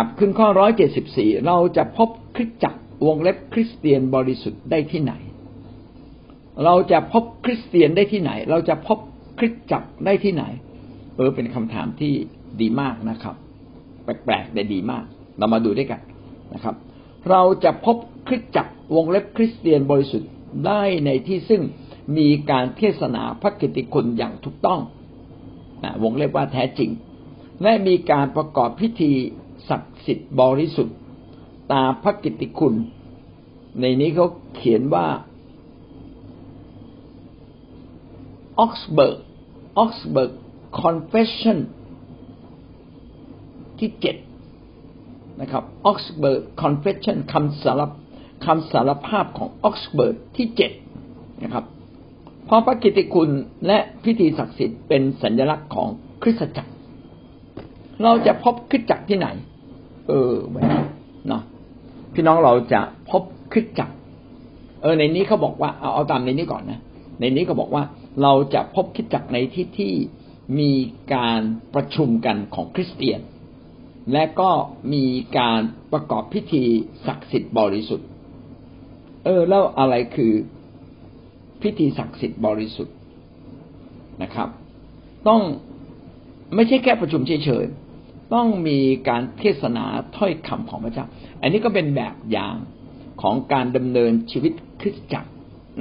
ครับ ขึ้นข้อร้อยเจ็ดสิบสี่เราจะพบคริสตจักรวงเล็บคริสเตียนบริสุทธิ์ได้ที่ไหน เราจะพบคริสเตียนได้ที่ไหน เราจะพบคริสตจักรได้ที่ไหน เออเป็นคำถามที่ดีมากนะครับ แปลกๆแต่ดีมาก เรามาดูด้วยกันนะครับ เราจะพบคริสตจักรวงเล็บคริสเตียนบริสุทธิ์ได้ในที่ซึ่งมีการเทศนาพระกิตติคุณอย่างถูกต้องวงเล็บว่าแท้จริง และมีการประกอบพิธี ศักดิ์สิทธิ์บริสุทธิ์ ตามพระกิตติคุณ ในนี้เขาเขียนว่า Augsburg Augsburg Confession ที่เจ็ดนะครับ Augsburg Confession คำสารคำสารภาพของออกซเบิร์กที่เจ็ดนะครับเพราะพระกิติคุณและพิธีศักดิ์สิทธิ์เป็นสัญลักษณ์ของคริสตจักร เราจะพบคริสตจักรที่ไหน เออวันนี้เนาะพี่น้องเราจะพบคริสตจัก เออในนี้เขาบอกว่าเอาเอาตามในนี้ก่อนนะในนี้เขาบอกว่าเราจะพบคริสตจักในที่ที่มีการประชุมกันของคริสเตียน และก็มีการประกอบพิธีศักดิ์สิทธิ์บริสุทธิ์ เออ แล้วอะไรคือพิธีศักดิ์สิทธิ์บริสุทธิ์นะครับ ต้องไม่ใช่แค่ประชุมเฉยๆ ต้องมีการเทศนาถ้อยคำของพระเจ้า อันนี้ก็เป็นแบบอย่างของการดำเนินชีวิตคริสตจักร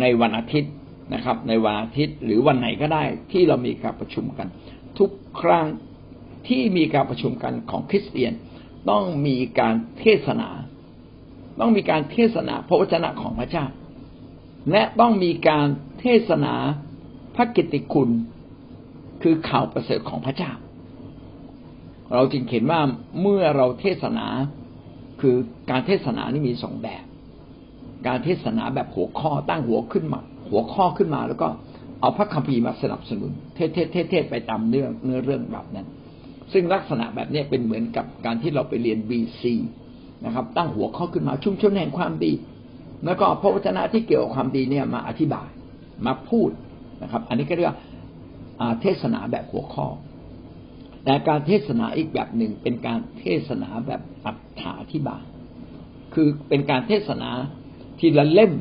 ในวันอาทิตย์นะครับ ในวันอาทิตย์หรือวันไหนก็ได้ที่เรามีการประชุมกัน ทุกครั้งที่มีการประชุมกันของคริสเตียน ต้องมีการเทศนา ต้องมีการเทศนาพระวจนะของพระเจ้า และต้องมีการเทศนาพระกิตติคุณคือข่าวประเสริฐของพระเจ้า เราจึงเห็นว่าเมื่อเราเทศนาคือการเทศนานี่มีสองแบบ การเทศนาแบบหัวข้อตั้งหัวขึ้นมา หัวข้อขึ้นมาแล้วก็เอาพระคัมภีร์มาสนับสนุน เทศเทศเทศเทศไปตามเรื่อเนื้อเรื่องแบบนั้น ซึ่งลักษณะแบบนี้เป็นเหมือนกับการที่เราไปเรียนบีซีนะครับ ตั้งหัวข้อขึ้นมาชุมชนแห่งความดี แล้วก็พระวจนะที่เกี่ยวกับความดีเนี่ยมาอธิบายมาพูดนะครับ อันนี้ก็เรียกว่าเทศนาแบบหัวข้อ แต่การเทศนาอีกแบบหนึ่งเป็นการเทศนาแบบอัถาธิบายคือเป็นการเทศนาทีละเล่ม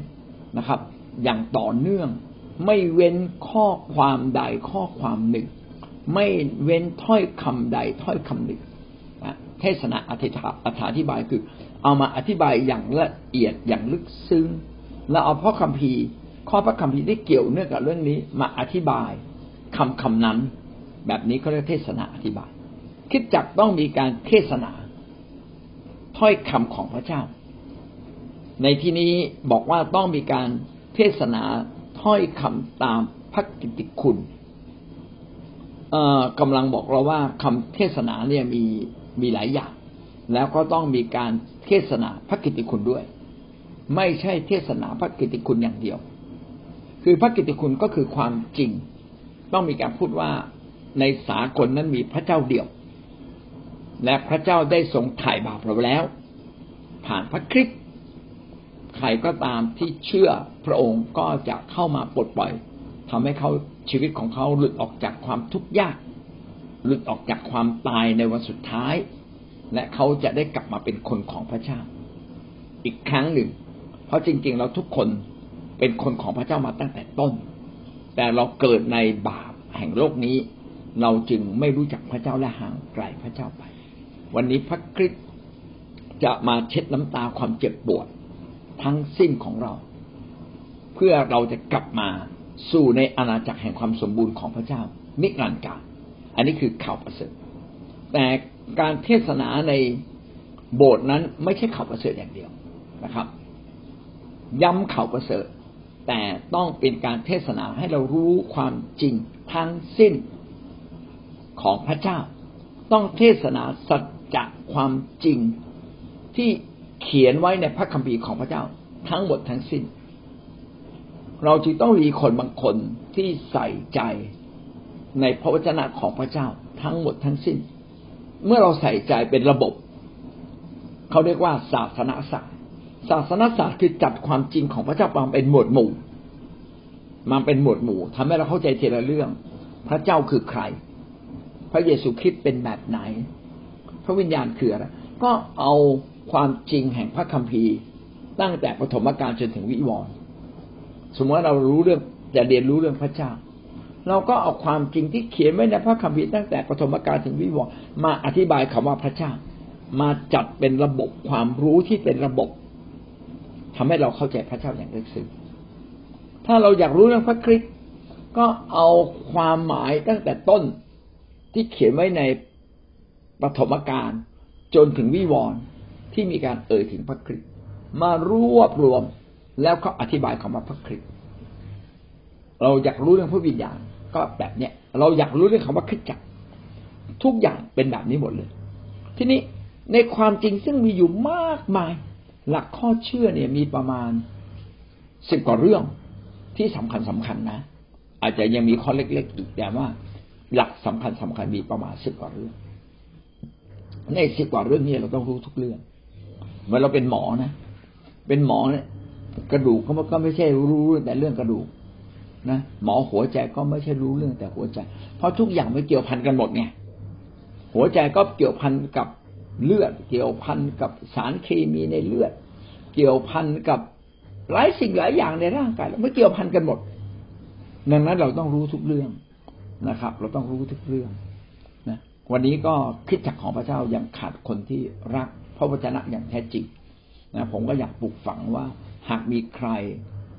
นะครับ อย่างต่อเนื่อง ไม่เว้นข้อความใดข้อความหนึ่ง ไม่เว้นถ้อยคำใดถ้อยคำหนึ่งเทศนาอธิบายคือ เอามาอธิบายอย่างละเอียดอย่างลึกซึ้งแล้วเอาพ่อคัมภีร์ ข้อพระคัมภีร์ที่เกี่ยวเนื่องกับเรื่องนี้มาอธิบายคำคำนั้น แบบนี้เขาเรียกเทศนาอธิบายคิดจักต้องมีการเทศนา ถ้อยคำของพระเจ้า ในที่นี้บอกว่าต้องมีการเทศนาถ้อยคำตามพระกิติคุณกำลังบอกเราว่าคำเทศนาเนี่ยมีมีหลายอย่าง แล้วก็ต้องมีการเทศนาพระกิตติคุณด้วย ไม่ใช่เทศนาพระกิตติคุณอย่างเดียว คือพระกิตติคุณก็คือความจริง ต้องมีการพูดว่า ในสากลนั้นมีพระเจ้าเดียว และพระเจ้าได้ทรงไถ่บาปเราแล้ว ผ่านพระคริสต์ใครก็ตามที่เชื่อพระองค์ก็จะเข้ามาปลดปล่อยทำให้เขาชีวิตของเขาหลุดออกจากความทุกข์ยาก หลุดออกจากความตายในวันสุดท้าย และเขาจะได้กลับมาเป็นคนของพระเจ้า อีกครั้งหนึ่ง เพราะจริง ๆ เราทุกคนเป็นคนของพระเจ้ามาตั้งแต่ต้น แต่เราเกิดในบาปแห่งโลกนี้ เราจึงไม่รู้จักพระเจ้าและห่างไกลพระเจ้าไป วันนี้พระคริสต์จะมาเช็ดน้ำตาความเจ็บปวด ทั้งสิ้นของเรา เพื่อเราจะกลับมาสู่ในอาณาจักรแห่งความสมบูรณ์ของพระเจ้า นิรันดร์กาลอันนี้คือข่าวประเสริฐแต่การเทศนาในโบสถ์นั้นไม่ใช่ข่าวประเสริฐอย่างเดียวนะครับ ย้ำข่าวประเสริฐ แต่ต้องเป็นการเทศนาให้เรารู้ความจริงทั้งสิ้น ของพระเจ้า ต้องเทศนาสัจจะความจริงที่เขียนไว้ในพระคัมภีร์ของพระเจ้า ทั้งหมดทั้งสิ้น เราจึงต้องมีคนบางคนที่ใส่ใจในพระวจนะของพระเจ้าทั้งหมดทั้งสิ้น เมื่อเราใส่ใจเป็นระบบ เขาเรียกว่าศาสนาศาสตร์ ศาสนาศาสตร์คือจัดความจริงของพระเจ้ามาเป็นหมวดหมู่มาเป็นหมวดหมู่ทำให้เราเข้าใจทีละเรื่อง พระเจ้าคือใคร พระเยซูคริสต์เป็นแบบไหน พระวิญญาณคืออะไรก็เอาความจริงแห่งพระคัมภีร์ ตั้งแต่ปฐมกาลจนถึงวิวรณ์สมมติว่าเรารู้เรื่องจะเรียนรู้เรื่องพระเจ้า เราก็เอาความจริงที่เขียนไว้ในพระคัมภีร์ตั้งแต่ปฐมกาลถึงวิวรณ์มาอธิบายคำว่าพระเจ้า มาจัดเป็นระบบความรู้ที่เป็นระบบทำให้เราเข้าใจพระเจ้าอย่างลึกซึ้งถ้าเราอยากรู้เรื่องพระคริสต์ก็เอาความหมายตั้งแต่ต้น ที่เขียนไว้ในปฐมกาลจนถึงวิวรณ์ที่มีการเอ่ยถึงพระคริสต์มารวบรวมแล้วก็อธิบายคำว่าพระคริสต์เราอยากรู้เรื่องพระวิญญาณก็แบบเนี้ยเราอยากรู้เรื่องคำว่าคริสตจักรทุกอย่างเป็นแบบนี้หมดเลย ทีนี้ในความจริงซึ่งมีอยู่มากมาย หลักข้อเชื่อเนี่ยมีประมาณสิบกว่าเรื่องที่สำคัญสำคัญนะ อาจจะยังมีข้อเล็ก ๆ อีกแต่ว่า หลักสำคัญสำคัญมีประมาณสิบกว่าเรื่อง ในสิบกว่าเรื่องนี้เราต้องรู้ทุกเรื่องเมื่อเราเป็นหมอนะ เป็นหมอเนี่ยกระดูกเขาก็ไม่ใช่รู้แต่เรื่องกระดูกนะหมอหัวใจก็ไม่ใช่รู้เรื่องแต่หัวใจ เพราะทุกอย่างไม่เกี่ยวพันกันหมดไงหัวใจก็เกี่ยวพันกับเลือด เกี่ยวพันกับสารเคมีในเลือด เกี่ยวพันกับหลายสิ่งหลายอย่างในร่างกายไม่เกี่ยวพันกันหมด ดังนั้นเราต้องรู้ทุกเรื่อง นะครับ เราต้องรู้ทุกเรื่องนะวันนี้ก็คิดจักของพระเจ้ายังขาดคนที่รักพระวจนะอย่างแท้จริงนะผมก็อยากปลูกฝังว่าหากมีใคร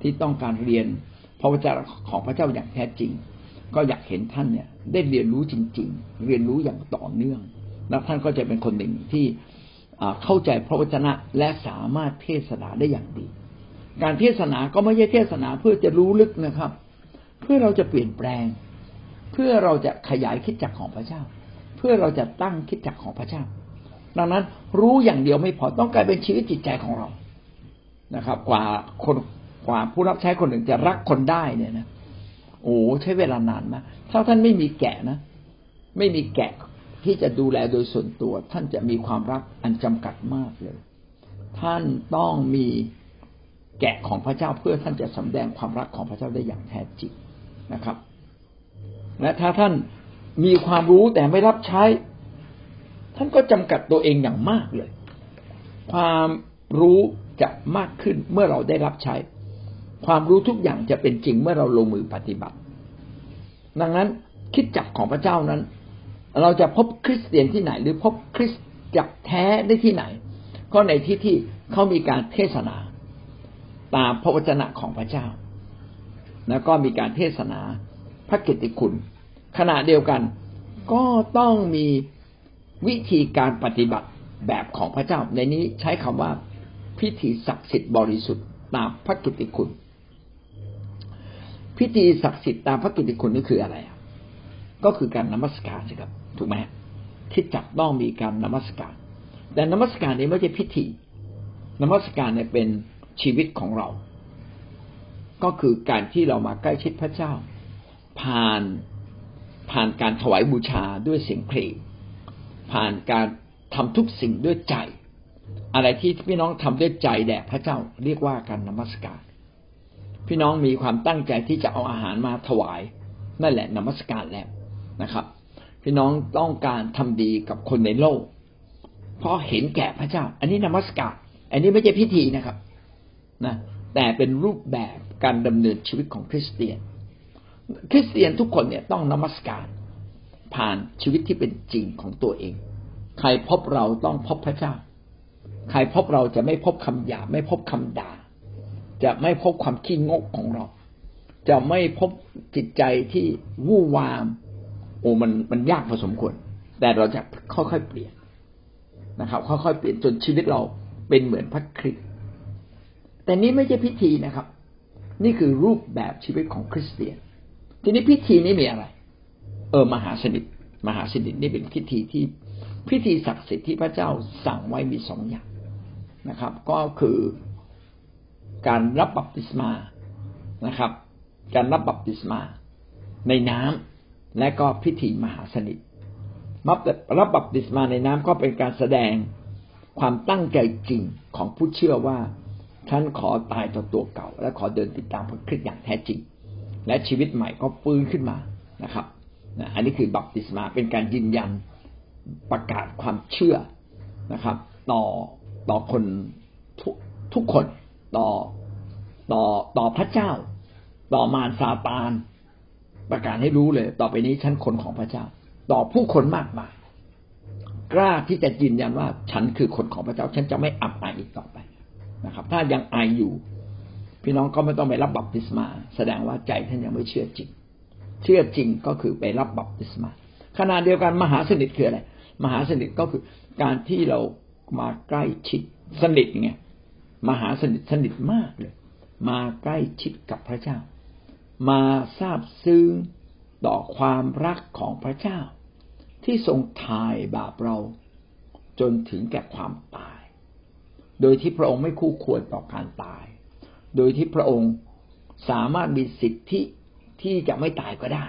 ที่ต้องการเรียนพระวจนะของพระเจ้าอย่างแท้จริง ก็อยากเห็นท่านเนี่ยได้เรียนรู้จริง ๆ เรียนรู้อย่างต่อเนื่อง แล้วท่านก็จะเป็นคนหนึ่งที่เข้าใจพระวจนะและสามารถเทศนาได้อย่างดี การเทศนาก็ไม่ใช่เทศนาเพื่อจะรู้ลึกนะครับ เพื่อเราจะเปลี่ยนแปลง เพื่อเราจะขยายคิดจักของพระเจ้า เพื่อเราจะตั้งคิดจักของพระเจ้า ดังนั้นรู้อย่างเดียวไม่พอต้องกลายเป็นชีวิตจิตใจของเรานะครับ กว่าคนกว่าผู้รับใช้คนหนึ่งจะรักคนได้เนี่ยนะโอ้ใช้เวลานานนะถ้าท่านไม่มีแกะนะ ไม่มีแกะที่จะดูแลโดยส่วนตัว ท่านจะมีความรักอันจำกัดมากเลย ท่านต้องมีแกะของพระเจ้าเพื่อท่านจะสำแดงความรักของพระเจ้าได้อย่างแท้จริงนะครับ และถ้าท่านมีความรู้แต่ไม่รับใช้ ท่านก็จำกัดตัวเองอย่างมากเลย ความรู้จะมากขึ้นเมื่อเราได้รับใช้ ความรู้ทุกอย่างจะเป็นจริงเมื่อเราลงมือปฏิบัติ ดังนั้นคิดจักของพระเจ้านั้น เราจะพบคริสเตียนที่ไหน หรือพบคริสจักแท้ได้ที่ไหน ก็ในที่ที่เขามีการเทศนา ตามพระวจนะของพระเจ้า แล้วก็มีการเทศนา พระกิตติคุณ ขณะเดียวกัน ก็ต้องมีวิธีการปฏิบัติแบบของพระเจ้า ในนี้ใช้คำว่าพิธีศักดิ์สิทธิ์บริสุทธิ์ตามพระกิตติคุณ พิธีศักดิ์สิทธิ์ตามพระกิตติคุณนี่คืออะไรก็คือการนมัสการใช่ครับ ถูกไหมคิดจักต้องมีการนมัสการ แต่นมัสการนี้ไม่ใช่พิธี นมัสการเนี่ยเป็นชีวิตของเรา ก็คือการที่เรามาใกล้ชิดพระเจ้า ผ่านผ่านการถวายบูชาด้วยเสียงเพลงผ่านการทำทุกสิ่งด้วยใจ อะไรที่พี่น้องทำด้วยใจแด่พระเจ้าเรียกว่าการนมัสการ พี่น้องมีความตั้งใจที่จะเอาอาหารมาถวายนั่นแหละนมัสการแล้วนะครับ พี่น้องต้องการทำดีกับคนในโลก เพราะเห็นแก่พระเจ้า อันนี้นมัสการ อันนี้ไม่ใช่พิธีนะครับนะแต่เป็นรูปแบบการดำเนินชีวิตของคริสเตียน คริสเตียนทุกคนเนี่ยต้องนมัสการ ผ่านชีวิตที่เป็นจริงของตัวเอง ใครพบเราต้องพบพระเจ้า ใครพบเราจะไม่พบคำหยาไม่พบคำด่า จะไม่พบความขี้งกของเรา จะไม่พบจิตใจที่วู่วาม โอ้มันมันยากพอสมควร แต่เราจะค่อยๆเปลี่ยนนะครับ ค่อยๆเปลี่ยนจนชีวิตเราเป็นเหมือนพระคริสต์แต่นี้ไม่ใช่พิธีนะครับ นี่คือรูปแบบชีวิตของคริสเตียน ทีนี้พิธีนี้มีอะไร เออ มหาสนิทมหาสนิทนี่เป็นพิธีที่พิธีศักดิ์สิทธิ์ที่พระเจ้าสั่งไว้มีสองอย่างนะครับ ก็คือการรับบัพติศมานะครับ การรับบัพติศมาในน้ำและก็พิธีมหาสนิทรับบัพติศมาในน้ำก็เป็นการแสดงความตั้งใจจริงของผู้เชื่อว่าท่านขอตายต่อตัวเก่า และขอเดินติดตามพระคริสต์อย่างแท้จริง และชีวิตใหม่ก็ฟื้นขึ้นมานะครับอันนี้คือบัพติศมาเป็นการยืนยันประกาศความเชื่อนะครับ ต่อต่อคนทุกทุกคนต่อต่อต่อพระเจ้า ต่อมารซาตาน ประกาศให้รู้เลย ต่อไปนี้ฉันคนของพระเจ้า ต่อผู้คนมากมายกล้าที่จะยืนยันว่าฉันคือคนของพระเจ้า ฉันจะไม่อับอายอีกต่อไปนะครับ ถ้ายังอายอยู่ พี่น้องก็ไม่ต้องไปรับบัพติศมา แสดงว่าใจท่านยังไม่เชื่อจริง เชื่อจริงก็คือไปรับบัพติศมาขณะเดียวกันมหาสนิทคืออะไรมหาสนิทก็คือการที่เรามาใกล้ชิดสนิทไงมหาสนิทสนิทมากเลย มาใกล้ชิดกับพระเจ้า มาทราบซึ้งต่อความรักของพระเจ้า ที่ทรงทายบาปเราจนถึงแก่ความตาย โดยที่พระองค์ไม่คู่ควรต่อการตาย โดยที่พระองค์สามารถมีสิทธิที่จะไม่ตายก็ได้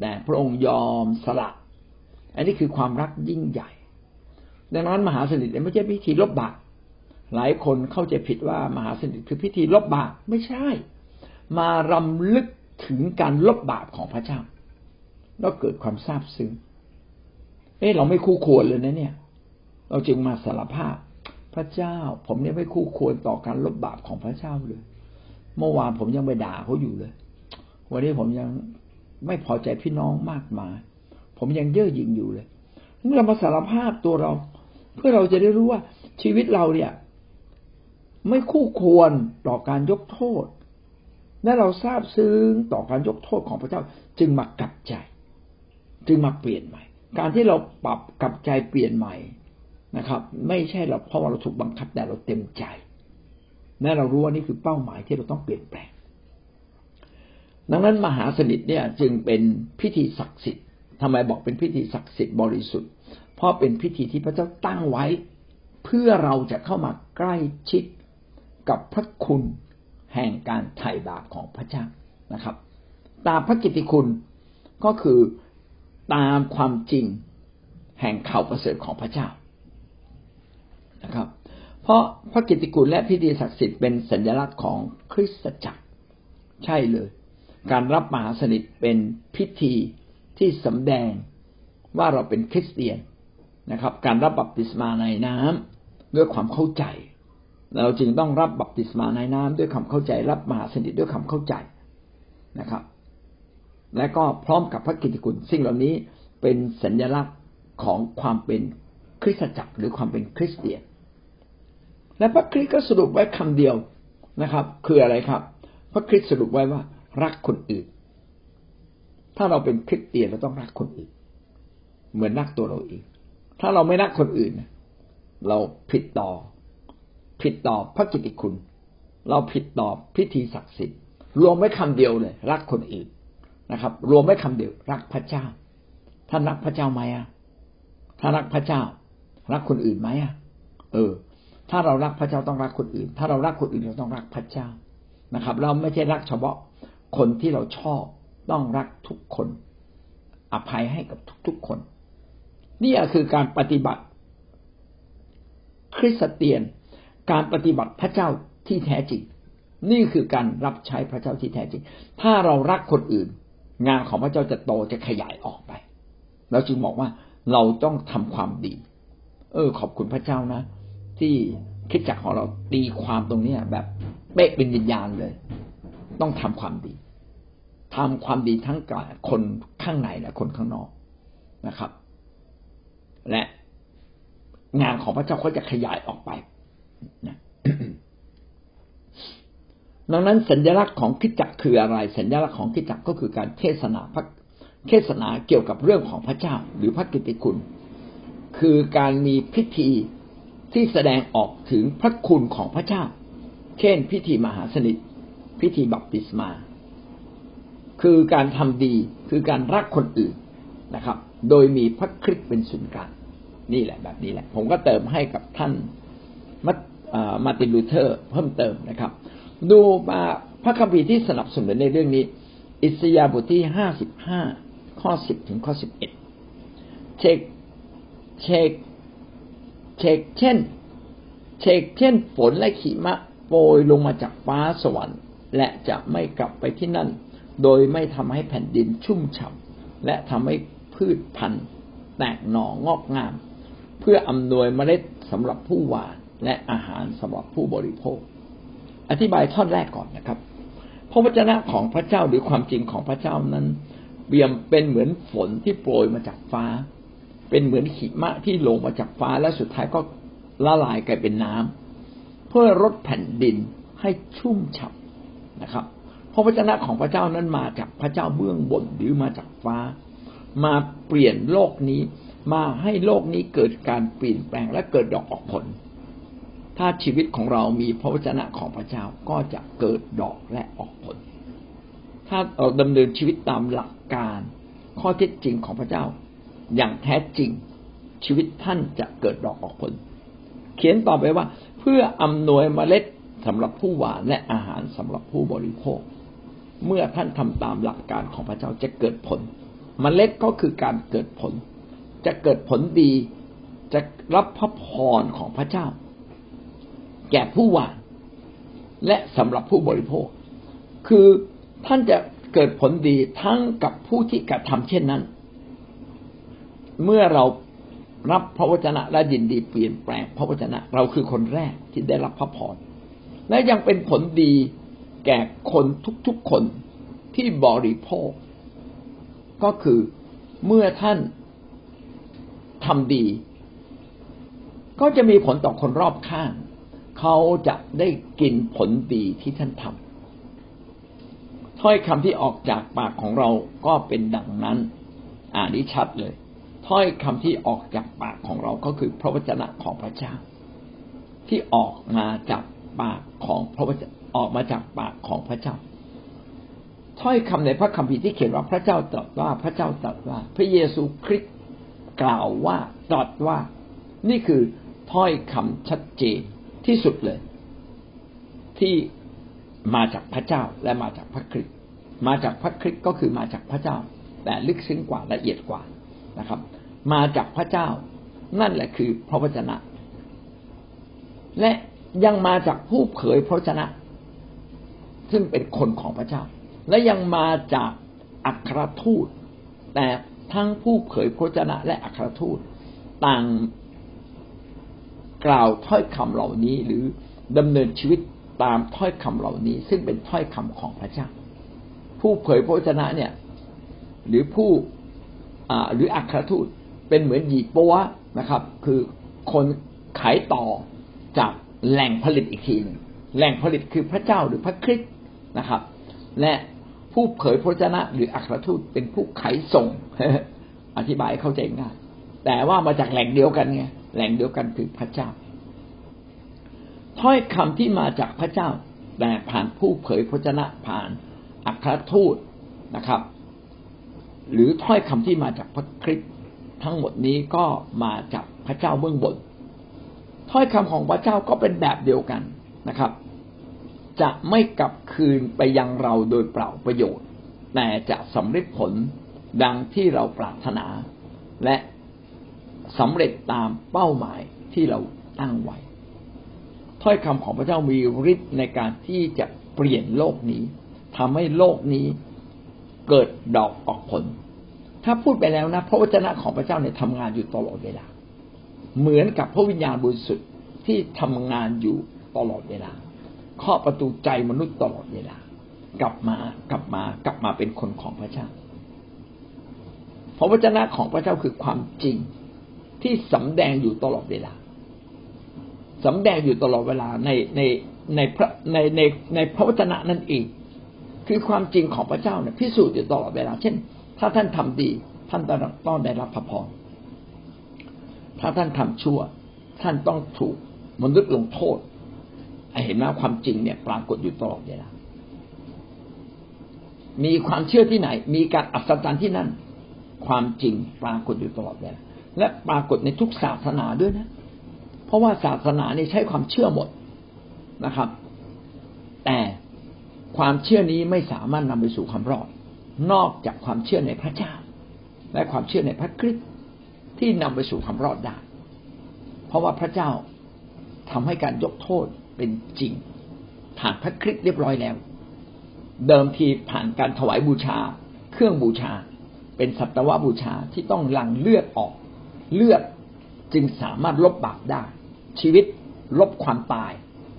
แต่พระองค์ยอมสละ อันนี้คือความรักยิ่งใหญ่ ดังนั้นมหาสนิทไม่ใช่พิธีลบบาป หลายคนเข้าใจผิดว่ามหาสนิทคือพิธีลบบาปไม่ใช่ มารำลึกถึงการลบบาปของพระเจ้า แล้วเกิดความซาบซึ้ง เอ๊ะเราไม่คู่ควรเลยนะเนี่ย เราจึงมาสารภาพ พระเจ้า ผมเนี่ยไม่คู่ควรต่อการลบบาปของพระเจ้าเลย เมื่อวานผมยังไปด่าเขาอยู่เลย วันนี้ผมยังไม่พอใจพี่น้องมากมาย ผมยังเย่อหยิ่งอยู่เลยเรามาสารภาพตัวเรา เพื่อเราจะได้รู้ว่าชีวิตเราเนี่ย ไม่คู่ควรต่อการยกโทษ และเราทราบซึ้งต่อการยกโทษของพระเจ้าจึงมากลับใจ จึงมาเปลี่ยนใหม่ การที่เราปรับกลับใจเปลี่ยนใหม่ นะครับ ไม่ใช่เราเพราะว่าเราถูกบังคับแต่เราเต็มใจและเรารู้ว่านี่คือเป้าหมายที่เราต้องเปลี่ยนแปลง ดังนั้นมหาสนิทเนี่ยจึงเป็นพิธีศักดิ์สิทธิ์ทำไมบอกเป็นพิธีศักดิ์สิทธิ์บริสุทธิ์ เพราะเป็นพิธีที่พระเจ้าตั้งไว้ เพื่อเราจะเข้ามาใกล้ชิดกับพระคุณแห่งการไถ่บาปของพระเจ้านะครับ ตามพระกิตติคุณก็คือตามความจริงแห่งข่าวประเสริฐของพระเจ้า นะครับ เพราะพระกิตติคุณและพิธีศักดิ์สิทธิ์เป็นสัญลักษณ์ของคริสตจักร ใช่เลย การรับมหาสนิทเป็นพิธีที่สำแดงว่าเราเป็นคริสเตียนนะครับ การรับบัพติศมาในน้ำด้วยความเข้าใจ เราจึงต้องรับบัพติศมาในน้ำด้วยความเข้าใจ รับมหาสนิทด้วยความเข้าใจนะครับ และก็พร้อมกับพระกิตติคุณสิ่งเหล่านี้เป็นสัญลักษณ์ของความเป็นคริสตจักรหรือความเป็นคริสเตียน และพระคริสต์ก็สรุปไว้คำเดียวนะครับ คืออะไรครับ พระคริสต์สรุปไว้ว่ารักคนอื่น ถ้าเราเป็นคริสเตียนเราต้องรักคนอื่น เหมือนรักตัวเราเอง ถ้าเราไม่รักคนอื่น เราผิดต่อ ผิดต่อพระกิตติคุณ เราผิดต่อพิธีศักดิ์สิทธิ์ รวมไว้คำเดียวเลย รักคนอื่นนะครับ รวมไว้คำเดียว รักพระเจ้าท่านรักพระเจ้าไหมอะถ้ารักพระเจ้า รักคนอื่นไหมอะ เออ ถ้าเรารักพระเจ้าต้องรักคนอื่น ถ้าเรารักคนอื่นเราต้องรักพระเจ้านะครับ เราไม่ใช่รักเฉพาะคนที่เราชอบต้องรักทุกคน อภัยให้กับทุกๆคน นี่คือการปฏิบัติ คริสเตียน การปฏิบัติพระเจ้าที่แท้จริง นี่คือการรับใช้พระเจ้าที่แท้จริง ถ้าเรารักคนอื่น งานของพระเจ้าจะโตจะขยายออกไปเราจึงบอกว่าเราต้องทำความดี เออ ขอบคุณพระเจ้านะ ที่คิดจักของเราตีความตรงนี้แบบเป๊ะเป็นวิญญาณเลย ต้องทำความดีทำความดีทั้งกับคนข้างในและคนข้างนอกนะครับ และงานของพระเจ้าก็จะขยายออกไปนะดังนั้นสัญลักษณ์ของคิดจักคืออะไร สัญลักษณ์ของคิดจักก็คือการเทศนาพระเทศนาเกี่ยวกับเรื่องของพระเจ้า หรือพระกิตติคุณ คือการมีพิธี ที่แสดงออกถึงพระคุณของพระเจ้า เช่น พิธีมหาสนิท พิธีบัพติศมา คือการทำดีคือการรักคนอื่นนะครับ โดยมีพระคริสต์เป็นศูนย์กลางนี่แหละแบบนี้แหละ ผมก็เติมให้กับท่านมาตินลูเทอร์เพิ่มเติมนะครับ ดูมาพระคัมภีร์ที่สนับสนุนในเรื่องนี้ อิสยาห์บทที่ห้าสิบห้าข้อสิบถึงข้อสิบเอ็ดเช็คเช็ค เช็คเช่นเช็คเช่นฝนและขีมะโปรยลงมาจากฟ้าสวรรค์ และจะไม่กลับไปที่นั่น โดยไม่ทำให้แผ่นดินชุ่มฉ่ำและทำให้พืชพันธุ์ แตกหน่องอกงาม เพื่ออำนวยเมล็ดสำหรับผู้หว่านและอาหารสำหรับผู้บริโภค อธิบายท่อนแรกก่อนนะครับพระวจนะของพระเจ้าหรือความจริงของพระเจ้านั้นเบี่ยมเป็นเหมือนฝนที่โปรยมาจากฟ้า เป็นเหมือนหิมะที่ลงมาจากฟ้าและสุดท้ายก็ละลายกลายเป็นน้ำเพื่อรดแผ่นดินให้ชุ่มฉ่ำนะครับพระวจนะของพระเจ้านั้นมาจากพระเจ้าเบื้องบนหรือมาจากฟ้า มาเปลี่ยนโลกนี้ มาให้โลกนี้เกิดการเปลี่ยนแปลงและเกิดดอกออกผล ถ้าชีวิตของเรามีพระวจนะของพระเจ้าก็จะเกิดดอกและออกผล ถ้าเราดำเนินชีวิตตามหลักการ ข้อเท็จจริงของพระเจ้า อย่างแท้จริง ชีวิตท่านจะเกิดดอกออกผล เขียนต่อไปว่า เพื่ออำนวยเมล็ดสำหรับผู้หวานและอาหารสำหรับผู้บริโภค เมื่อท่านทำตามหลักการของพระเจ้าจะเกิดผลมเมล็ดก็คือการเกิดผล จะเกิดผลดี จะรับพระพรของพระเจ้า แก่ผู้หวาน และสำหรับผู้บริโภค คือท่านจะเกิดผลดีทั้งกับผู้ที่กระทำเช่นนั้น เมื่อเรารับพระวจนะและยินดีเปลี่ยนแปลงพระวจนะ เราคือคนแรกที่ได้รับพระพรและยังเป็นผลดีแก่คนทุกๆคนที่บริโภค ก็คือเมื่อท่านทำดี ก็จะมีผลต่อคนรอบข้าง เขาจะได้กินผลดีที่ท่านทำถ้อยคำที่ออกจากปากของเราก็เป็นดังนั้น อ่านนี้ชัดเลย ถ้อยคำที่ออกจากปากของเราก็คือพระวจนะของพระเจ้า ที่ออกมาจากปากของพระวจนะออกมาจากปากของพระเจ้า ถ้อยคำในพระคัมภีร์ที่เขียนว่าพระเจ้าตรัสว่าพระเจ้าตรัสว่า พระเยซูคริสต์กล่าวว่าตรัสว่า นี่คือถ้อยคำชัดเจนที่สุดเลย ที่มาจากพระเจ้าและมาจากพระคริสต์มาจากพระคริสต์ก็คือมาจากพระเจ้า แต่ลึกซึ้งกว่าละเอียดกว่านะครับ มาจากพระเจ้า นั่นแหละคือพระวจนะ และยังมาจากผู้เผยพระชนะ ซึ่งเป็นคนของพระเจ้า และยังมาจากอัครทูต แต่ทั้งผู้เผยพระชนะ และอัครทูตต่างกล่าวถ้อยคำเหล่านี้หรือดำเนินชีวิตตามถ้อยคำเหล่านี้ ซึ่งเป็นถ้อยคำของพระเจ้า ผู้เผยพระชนะเนี่ย หรือผู้หรืออัครทูต เป็นเหมือนหยีปัวนะครับ คือคนขายต่อจากแหล่งผลิตอีกทีหนึ่งแหล่งผลิตคือพระเจ้าหรือพระคริสต์นะครับ และผู้เผยพระชนะหรืออัครทูตเป็นผู้ขายส่ง อธิบายเข้าใจง่ายแต่ว่ามาจากแหล่งเดียวกันไงแหล่งเดียวกันคือพระเจ้า ถ้อยคำที่มาจากพระเจ้า แต่ผ่านผู้เผยพระชนะผ่านอัครทูตนะครับ หรือถ้อยคำที่มาจากพระคริสต์ ทั้งหมดนี้ก็มาจากพระเจ้าเบื้องบนถ้อยคำของพระเจ้าก็เป็นแบบเดียวกันนะครับ จะไม่กลับคืนไปยังเราโดยเปล่าประโยชน์ แต่จะสำเร็จผลดังที่เราปรารถนา และสำเร็จตามเป้าหมายที่เราตั้งไว้ถ้อยคำของพระเจ้ามีฤทธิ์ในการที่จะเปลี่ยนโลกนี้ทำให้โลกนี้เกิดดอกออกผล ถ้าพูดไปแล้วนะ พระวจนะของพระเจ้าเนี่ยทำงานอยู่ตลอดเวลา เหมือนกับพระวิญญาณบริสุทธิ์ที่ทำงานอยู่ตลอดเวลาเคาะประตูใจมนุษย์ตลอดเวลา กลับมากลับมากลับมาเป็นคนของพระเจ้า พระวจนะของพระเจ้าคือความจริงที่สำแดงอยู่ตลอดเวลาสำแดงอยู่ตลอดเวลาในในในพระในในในพระวจนะนั่นเอง คือความจริงของพระเจ้าเนี่ยพิสูจน์อยู่ตลอดเวลา เช่น ถ้าท่านทำดี ท่านต้องได้รับพระพรถ้าท่านทำชั่ว ท่านต้องถูกมนุษย์ลงโทษเห็นไหมความจริงเนี่ยปรากฏอยู่ตลอดเวลามีความเชื่อที่ไหน มีการอัศจรรย์ที่นั่น ความจริงปรากฏอยู่ตลอดเวลาและปรากฏในทุกศาสนาด้วยนะ เพราะว่าศาสนานี่ใช้ความเชื่อหมดนะครับ แต่ความเชื่อนี้ไม่สามารถนำไปสู่ความรอด นอกจากความเชื่อในพระเจ้า และความเชื่อในพระคริสต์ที่นำไปสู่ความรอดได้ เพราะว่าพระเจ้าทำให้การยกโทษเป็นจริง ผ่านพระคริสต์เรียบร้อยแล้ว เดิมทีผ่านการถวายบูชา เครื่องบูชา เป็นสัตวบูชาที่ต้องหลั่งเลือดออก เลือดจึงสามารถลบบาปได้ ชีวิตลบความตาย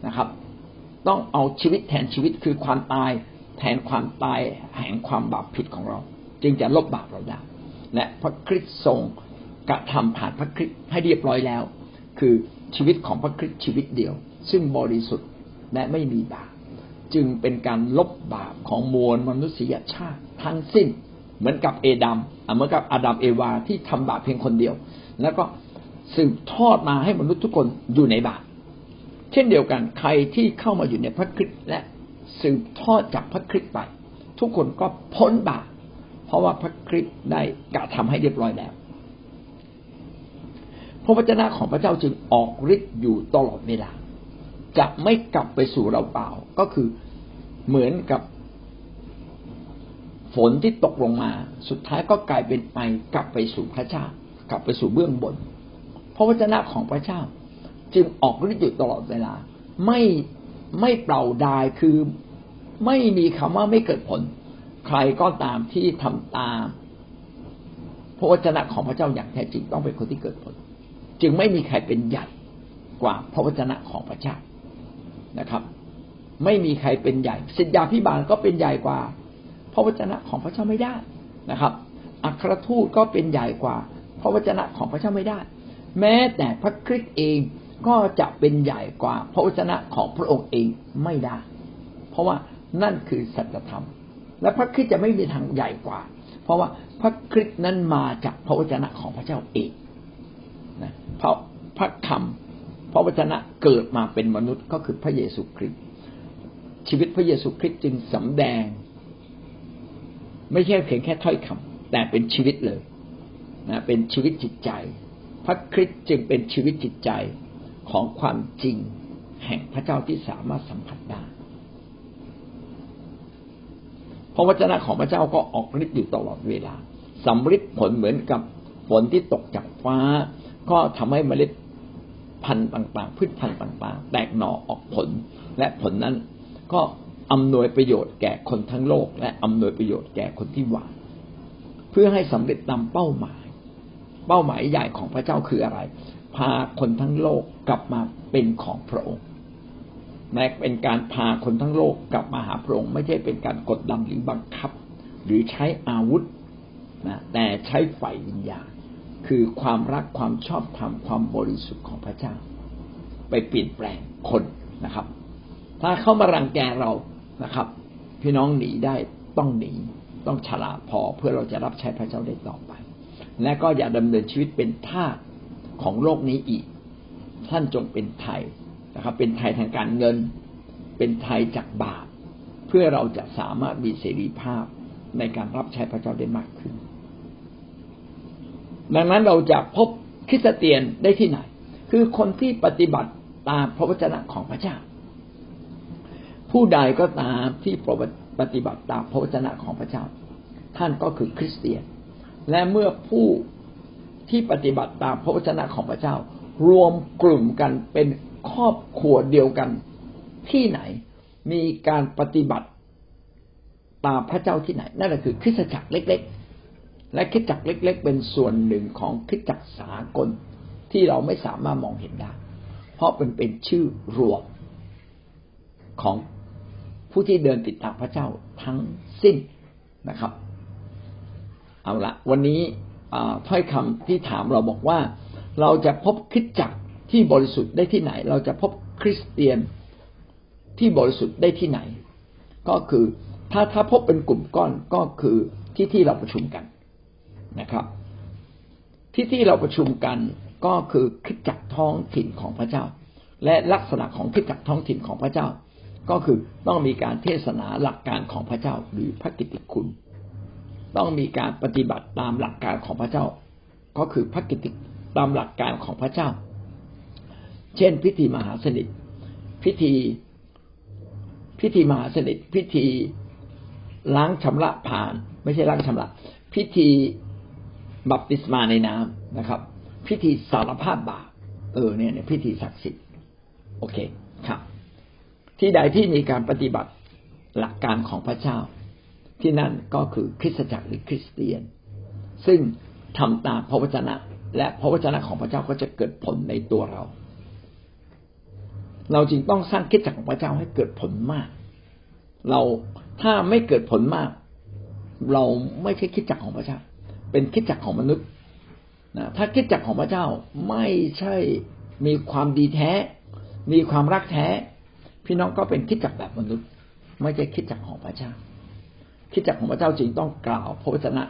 นะครับ ต้องเอาชีวิตแทนชีวิตคือความตาย แทนความตายแห่งความบาปผิดของเรา จึงจะลบบาปเราได้และพระคริสต์ทรงกระทำผ่านพระคริสต์ให้เรียบร้อยแล้ว คือชีวิตของพระคริสต์ชีวิตเดียว ซึ่งบริสุทธิ์และไม่มีบาปจึงเป็นการลบบาปของมวลมนุษยชาติทั้งสิ้น เหมือนกับเอดัมเหมือนกับอาดัมเอวาที่ทำบาปเพียงคนเดียว แล้วก็สืบทอดมาให้มนุษย์ทุกคนอยู่ในบาปเช่นเดียวกันใครที่เข้ามาอยู่ในพระคริสต์และ สืบทอดจากพระคริสต์ไป ทุกคนก็พ้นบาปเพราะว่าพระคริสต์ได้กระทำให้เรียบร้อยแล้ว พระวจนะของพระเจ้าจึงออกฤทธิ์อยู่ตลอดเวลา จะไม่กลับไปสู่เราเปล่า ก็คือเหมือนกับฝนที่ตกลงมา สุดท้ายก็กลายเป็นไปกลับไปสู่พระเจ้ากลับไปสู่เบื้องบน พระวจนะของพระเจ้า จึงออกฤทธิ์อยู่ตลอดเวลา ไม่ ไม่เปล่าดายคือไม่มีคำว่าไม่เกิดผล ใครก็ตามที่ทำตามพระวจนะของพระเจ้าอย่างแท้จริงต้องเป็นคนที่เกิดผล จึงไม่มีใครเป็นใหญ่กว่าพระวจนะของพระเจ้านะครับ ไม่มีใครเป็นใหญ่สิทธยาพิบาลก็เป็นใหญ่กว่า พระวจนะของพระเจ้าไม่ได้นะครับ อัครทูตก็เป็นใหญ่กว่า พระวจนะของพระเจ้าไม่ได้ แม้แต่พระคริสต์เอง ก็จะเป็นใหญ่กว่าพระวจนะของพระองค์เองไม่ได้ เพราะว่านั่นคือสัจธรรม และพระคริสต์จะไม่มีทางใหญ่กว่า เพราะว่าพระคริสต์นั้นมาจากพระวจนะของพระเจ้าเองนะเพราะพระคำพระวจนะเกิดมาเป็นมนุษย์ก็คือพระเยซูคริสต์ชีวิตพระเยซูคริสต์จึงสำแดง ไม่ใช่เพียงแค่ถ้อยคำแต่เป็นชีวิตเลยนะเป็นชีวิตจิตใจ พระคริสต์จึงเป็นชีวิตจิตใจ ของความจริงแห่งพระเจ้าที่สามารถสัมผัสได้พระวจนะของพระเจ้าก็ออกฤทธิ์อยู่ตลอดเวลาสำฤทธิ์ผลเหมือนกับฝนที่ตกจากฟ้า ก็ทำให้เมล็ดพันธุ์ต่างๆ พืชพันธุ์ต่างๆ แตกหน่อออกผล และผลนั้นก็อำนวยประโยชน์แก่คนทั้งโลก และอำนวยประโยชน์แก่คนที่หวานเพื่อให้สำเร็จตามเป้าหมาย เป้าหมายใหญ่ของพระเจ้าคืออะไร พาคนทั้งโลกกลับมาเป็นของพระองค์แม้เป็นการพาคนทั้งโลกกลับมาหาพระองค์ไม่ใช่เป็นการกดดันหรือบังคับ หรือใช้อาวุธนะแต่ใช้ไฟวิญญาณคือความรักความชอบธรรมความบริสุทธิ์ของพระเจ้า ไปเปลี่ยนแปลงคนนะครับ ถ้าเข้ามารังแกเรานะครับ พี่น้องหนีได้ต้องหนีต้องฉลาดพอเพื่อเราจะรับใช้พระเจ้าได้ต่อไป และก็อย่าดำเนินชีวิตเป็นทาส ของโลกนี้อีก ท่านจงเป็นไทยนะครับ เป็นไทยทางการเงิน เป็นไทยจากบาปเพื่อเราจะสามารถมีเสรีภาพในการรับใช้พระเจ้าได้มากขึ้น ดังนั้นเราจะพบคริสเตียนได้ที่ไหน คือคนที่ปฏิบัติตามพระวจนะของพระเจ้า ผู้ใดก็ตามที่ปฏิบัติตามพระวจนะของพระเจ้า ท่านก็คือคริสเตียน และเมื่อผู้ ที่ปฏิบัติตามพระวจนะของพระเจ้า รวมกลุ่มกันเป็นครอบครัวเดียวกันที่ไหน มีการปฏิบัติตามพระเจ้าที่ไหน นั่นก็คือคริสตจักรเล็ก ๆ และคริสตจักรเล็ก ๆ เป็นส่วนหนึ่งของคริสตจักรสากลที่เราไม่สามารถมองเห็นได้ เพราะเป็นเป็นชื่อรวมของผู้ที่เดินติดตามพระเจ้าทั้งสิ้นนะครับ เอาละวันนี้ ถ้อยคำที่ถามเราบอกว่า เราจะพบคริสตจักรที่บริสุทธิ์ได้ที่ไหน เราจะพบคริสเตียนที่บริสุทธิ์ได้ที่ไหน ก็คือถ้าถ้าพบเป็นกลุ่มก้อนก็คือที่ที่เราประชุมกันนะครับ ที่ที่เราประชุมกันก็คือคิดจักท้องถิ่นของพระเจ้า และลักษณะของคิดจักท้องถิ่นของพระเจ้า ก็คือต้องมีการเทศนาหลักการของพระเจ้าหรือพระกิตติคุณ ต้องมีการปฏิบัติตามหลักการของพระเจ้า ก็คือพระกิตติตามหลักการของพระเจ้า เช่น พิธีมหาสนิท พิธีพิธีมหาสนิท พิธีล้างชำระผ่าน ไม่ใช่ล้างชำระ พิธีบัพติศมาในน้ำนะครับ พิธีสารภาพบาปเออเนี่ยพิธีศักดิ์สิทธิ์โอเคครับ ที่ใดที่มีการปฏิบัติหลักการของพระเจ้า ที่นั่นก็คือคริสตจักรหรือคริสเตียน ซึ่งทำตามพระวจนะ และพระวจนะของพระเจ้าก็จะเกิดผลในตัวเรา เราจรึงต้องสร้างคิดจักของพระเจ้าให้เกิดผลมาก เราถ้าไม่เกิดผลมาก เราไม่ใช่คิดจักของพระเจ้า เป็นคิดจักของมนุษย์นะถ้าคิดจักของพระเจ้าไม่ใช่มีความดีแท้ มีความรักแท้ พี่น้องก็เป็นคิดจักแบบมนุษย์ ไม่ใช่คิดจักของพระเจ้า คิดจักของพระเจ้าจึงต้องกล่าวพระวจนะ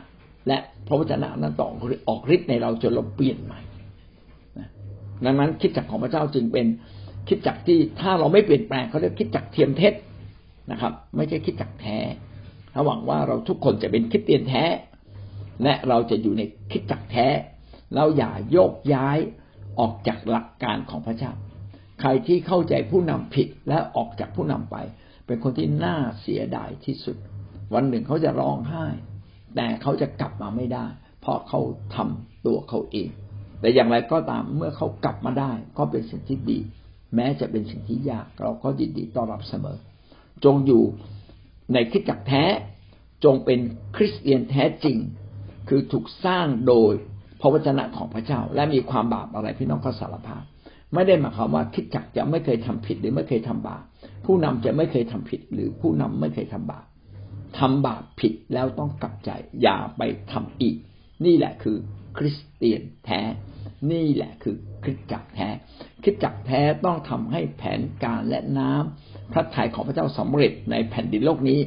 และพระวจนะนั้นต้อออกฤทธิ์ในเราจนเราเปลี่ยนใหม่ดังนั้นคิดจักของพระเจ้าจึงเป็นคิดจักที่ถ้าเราไม่เปลี่ยนแปลงเขาเรียกคิดจักเทียมเท็จนะครับ ไม่ใช่คิดจักแท้ถ้าหวังว่าเราทุกคนจะเป็นคิดเตียนแท้ และเราจะอยู่ในคิดจักแท้ เราอย่าโยกย้ายออกจากหลักการของพระเจ้า ใครที่เข้าใจผู้นำผิดและออกจากผู้นำไป เป็นคนที่น่าเสียดายที่สุด วันหนึ่งเขาจะร้องไห้ แต่เขาจะกลับมาไม่ได้ เพราะเขาทำตัวเขาเอง แต่อย่างไรก็ตามเมื่อเขากลับมาได้ ก็เป็นสิ่งที่ดี แม้จะเป็นสิ่งที่ยากเราก็ยินดีต้อนรับเสมอ จงอยู่ในคิดจักแท้ จงเป็นคริสเตียนแท้จริง คือถูกสร้างโดยพระวจนะของพระเจ้า และมีความบาปอะไรพี่น้องก็สารภาพไม่ได้หมายความว่าคิดจักจะไม่เคยทำผิดหรือไม่เคยทำบาปผู้นำจะไม่เคยทำผิดหรือผู้นำไม่เคยทำบาป ทำบาปผิดแล้วต้องกลับใจ อย่าไปทำอีก นี่แหละคือคริสเตียนแท้ นี่แหละคือคริสจักรแท้ คริสจักรแท้ต้องทำให้แผนการและน้ำพระทัยของพระเจ้าสำเร็จในแผ่นดินโลกนี้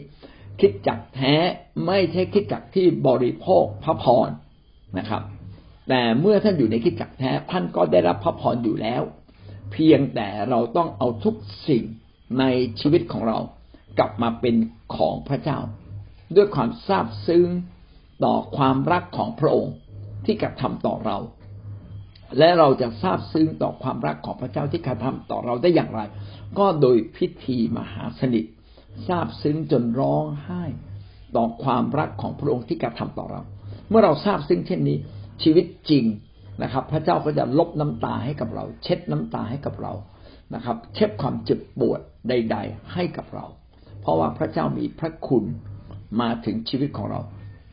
คิดจักแท้ไม่ใช่คิดจักที่บริโภคพระพรนะครับ แต่เมื่อท่านอยู่ในคิดจักแท้ท่านก็ได้รับพระพรอยู่แล้ว เพียงแต่เราต้องเอาทุกสิ่งในชีวิตของเรา กลับมาเป็นของพระเจ้า ด้วยความซาบซึ้งต่อความรักของพระองค์ที่กระทำต่อเรา และเราจะซาบซึ้งต่อความรักของพระเจ้าที่กระทำต่อเราได้อย่างไร ก็โดยพิธีมหาสนิทซาบซึ้งจนร้องไห้ต่อความรักของพระองค์ที่กระทำต่อเรา เมื่อเราทราบซึ้งเช่นนี้ชีวิตจริงนะครับ พระเจ้าก็จะลบน้ำตาให้กับเรา เช็ดน้ำตาให้กับเรานะครับ เช็ดความเจ็บปวดใด ๆ ให้กับเรา เพราะว่าพระเจ้ามีพระคุณมาถึงชีวิตของเรา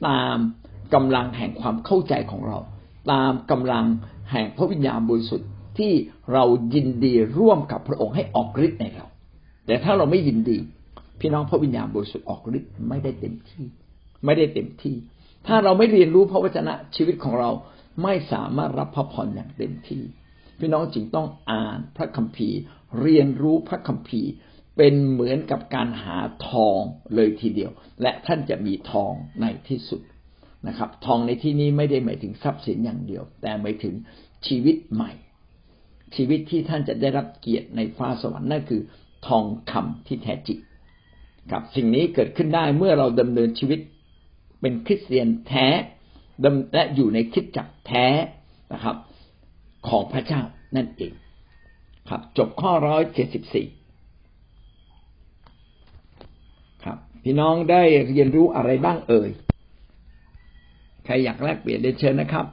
ตามกำลังแห่งความเข้าใจของเรา ตามกำลังแห่งพระวิญญาณบริสุทธิ์ที่เรายินดีร่วมกับพระองค์ให้ออกฤทธิ์ในเรา แต่ถ้าเราไม่ยินดี พี่น้องพระวิญญาณบริสุทธิ์ออกฤทธิ์ไม่ได้เต็มที่ ไม่ได้เต็มที่ ถ้าเราไม่เรียนรู้พระวจนะชีวิตของเราไม่สามารถรับพระพรอย่างเต็มที่ พี่น้องจึงต้องอ่านพระคัมภีร์ เรียนรู้พระคัมภีร์ เป็นเหมือนกับการหาทองเลยทีเดียว และท่านจะมีทองในที่สุดนะครับ ทองในที่นี้ไม่ได้หมายถึงทรัพย์สินอย่างเดียว แต่หมายถึงชีวิตใหม่ ชีวิตที่ท่านจะได้รับเกียรติในฟ้าสวรรค์นั่นคือ ทองคำที่แท้จริงครับสิ่งนี้เกิดขึ้นได้เมื่อเราดำเนินชีวิตเป็นคริสเตียนแท้และอยู่ในคิดจักแท้นะครับ ของพระเจ้านั่นเอง ครับ จบข้อร้อยเจ็ดสิบสี่ครับ พี่น้องได้เรียนรู้อะไรบ้างเอ่ย ใครอยากแลกเปลี่ยนเรียนเชิญนะครับ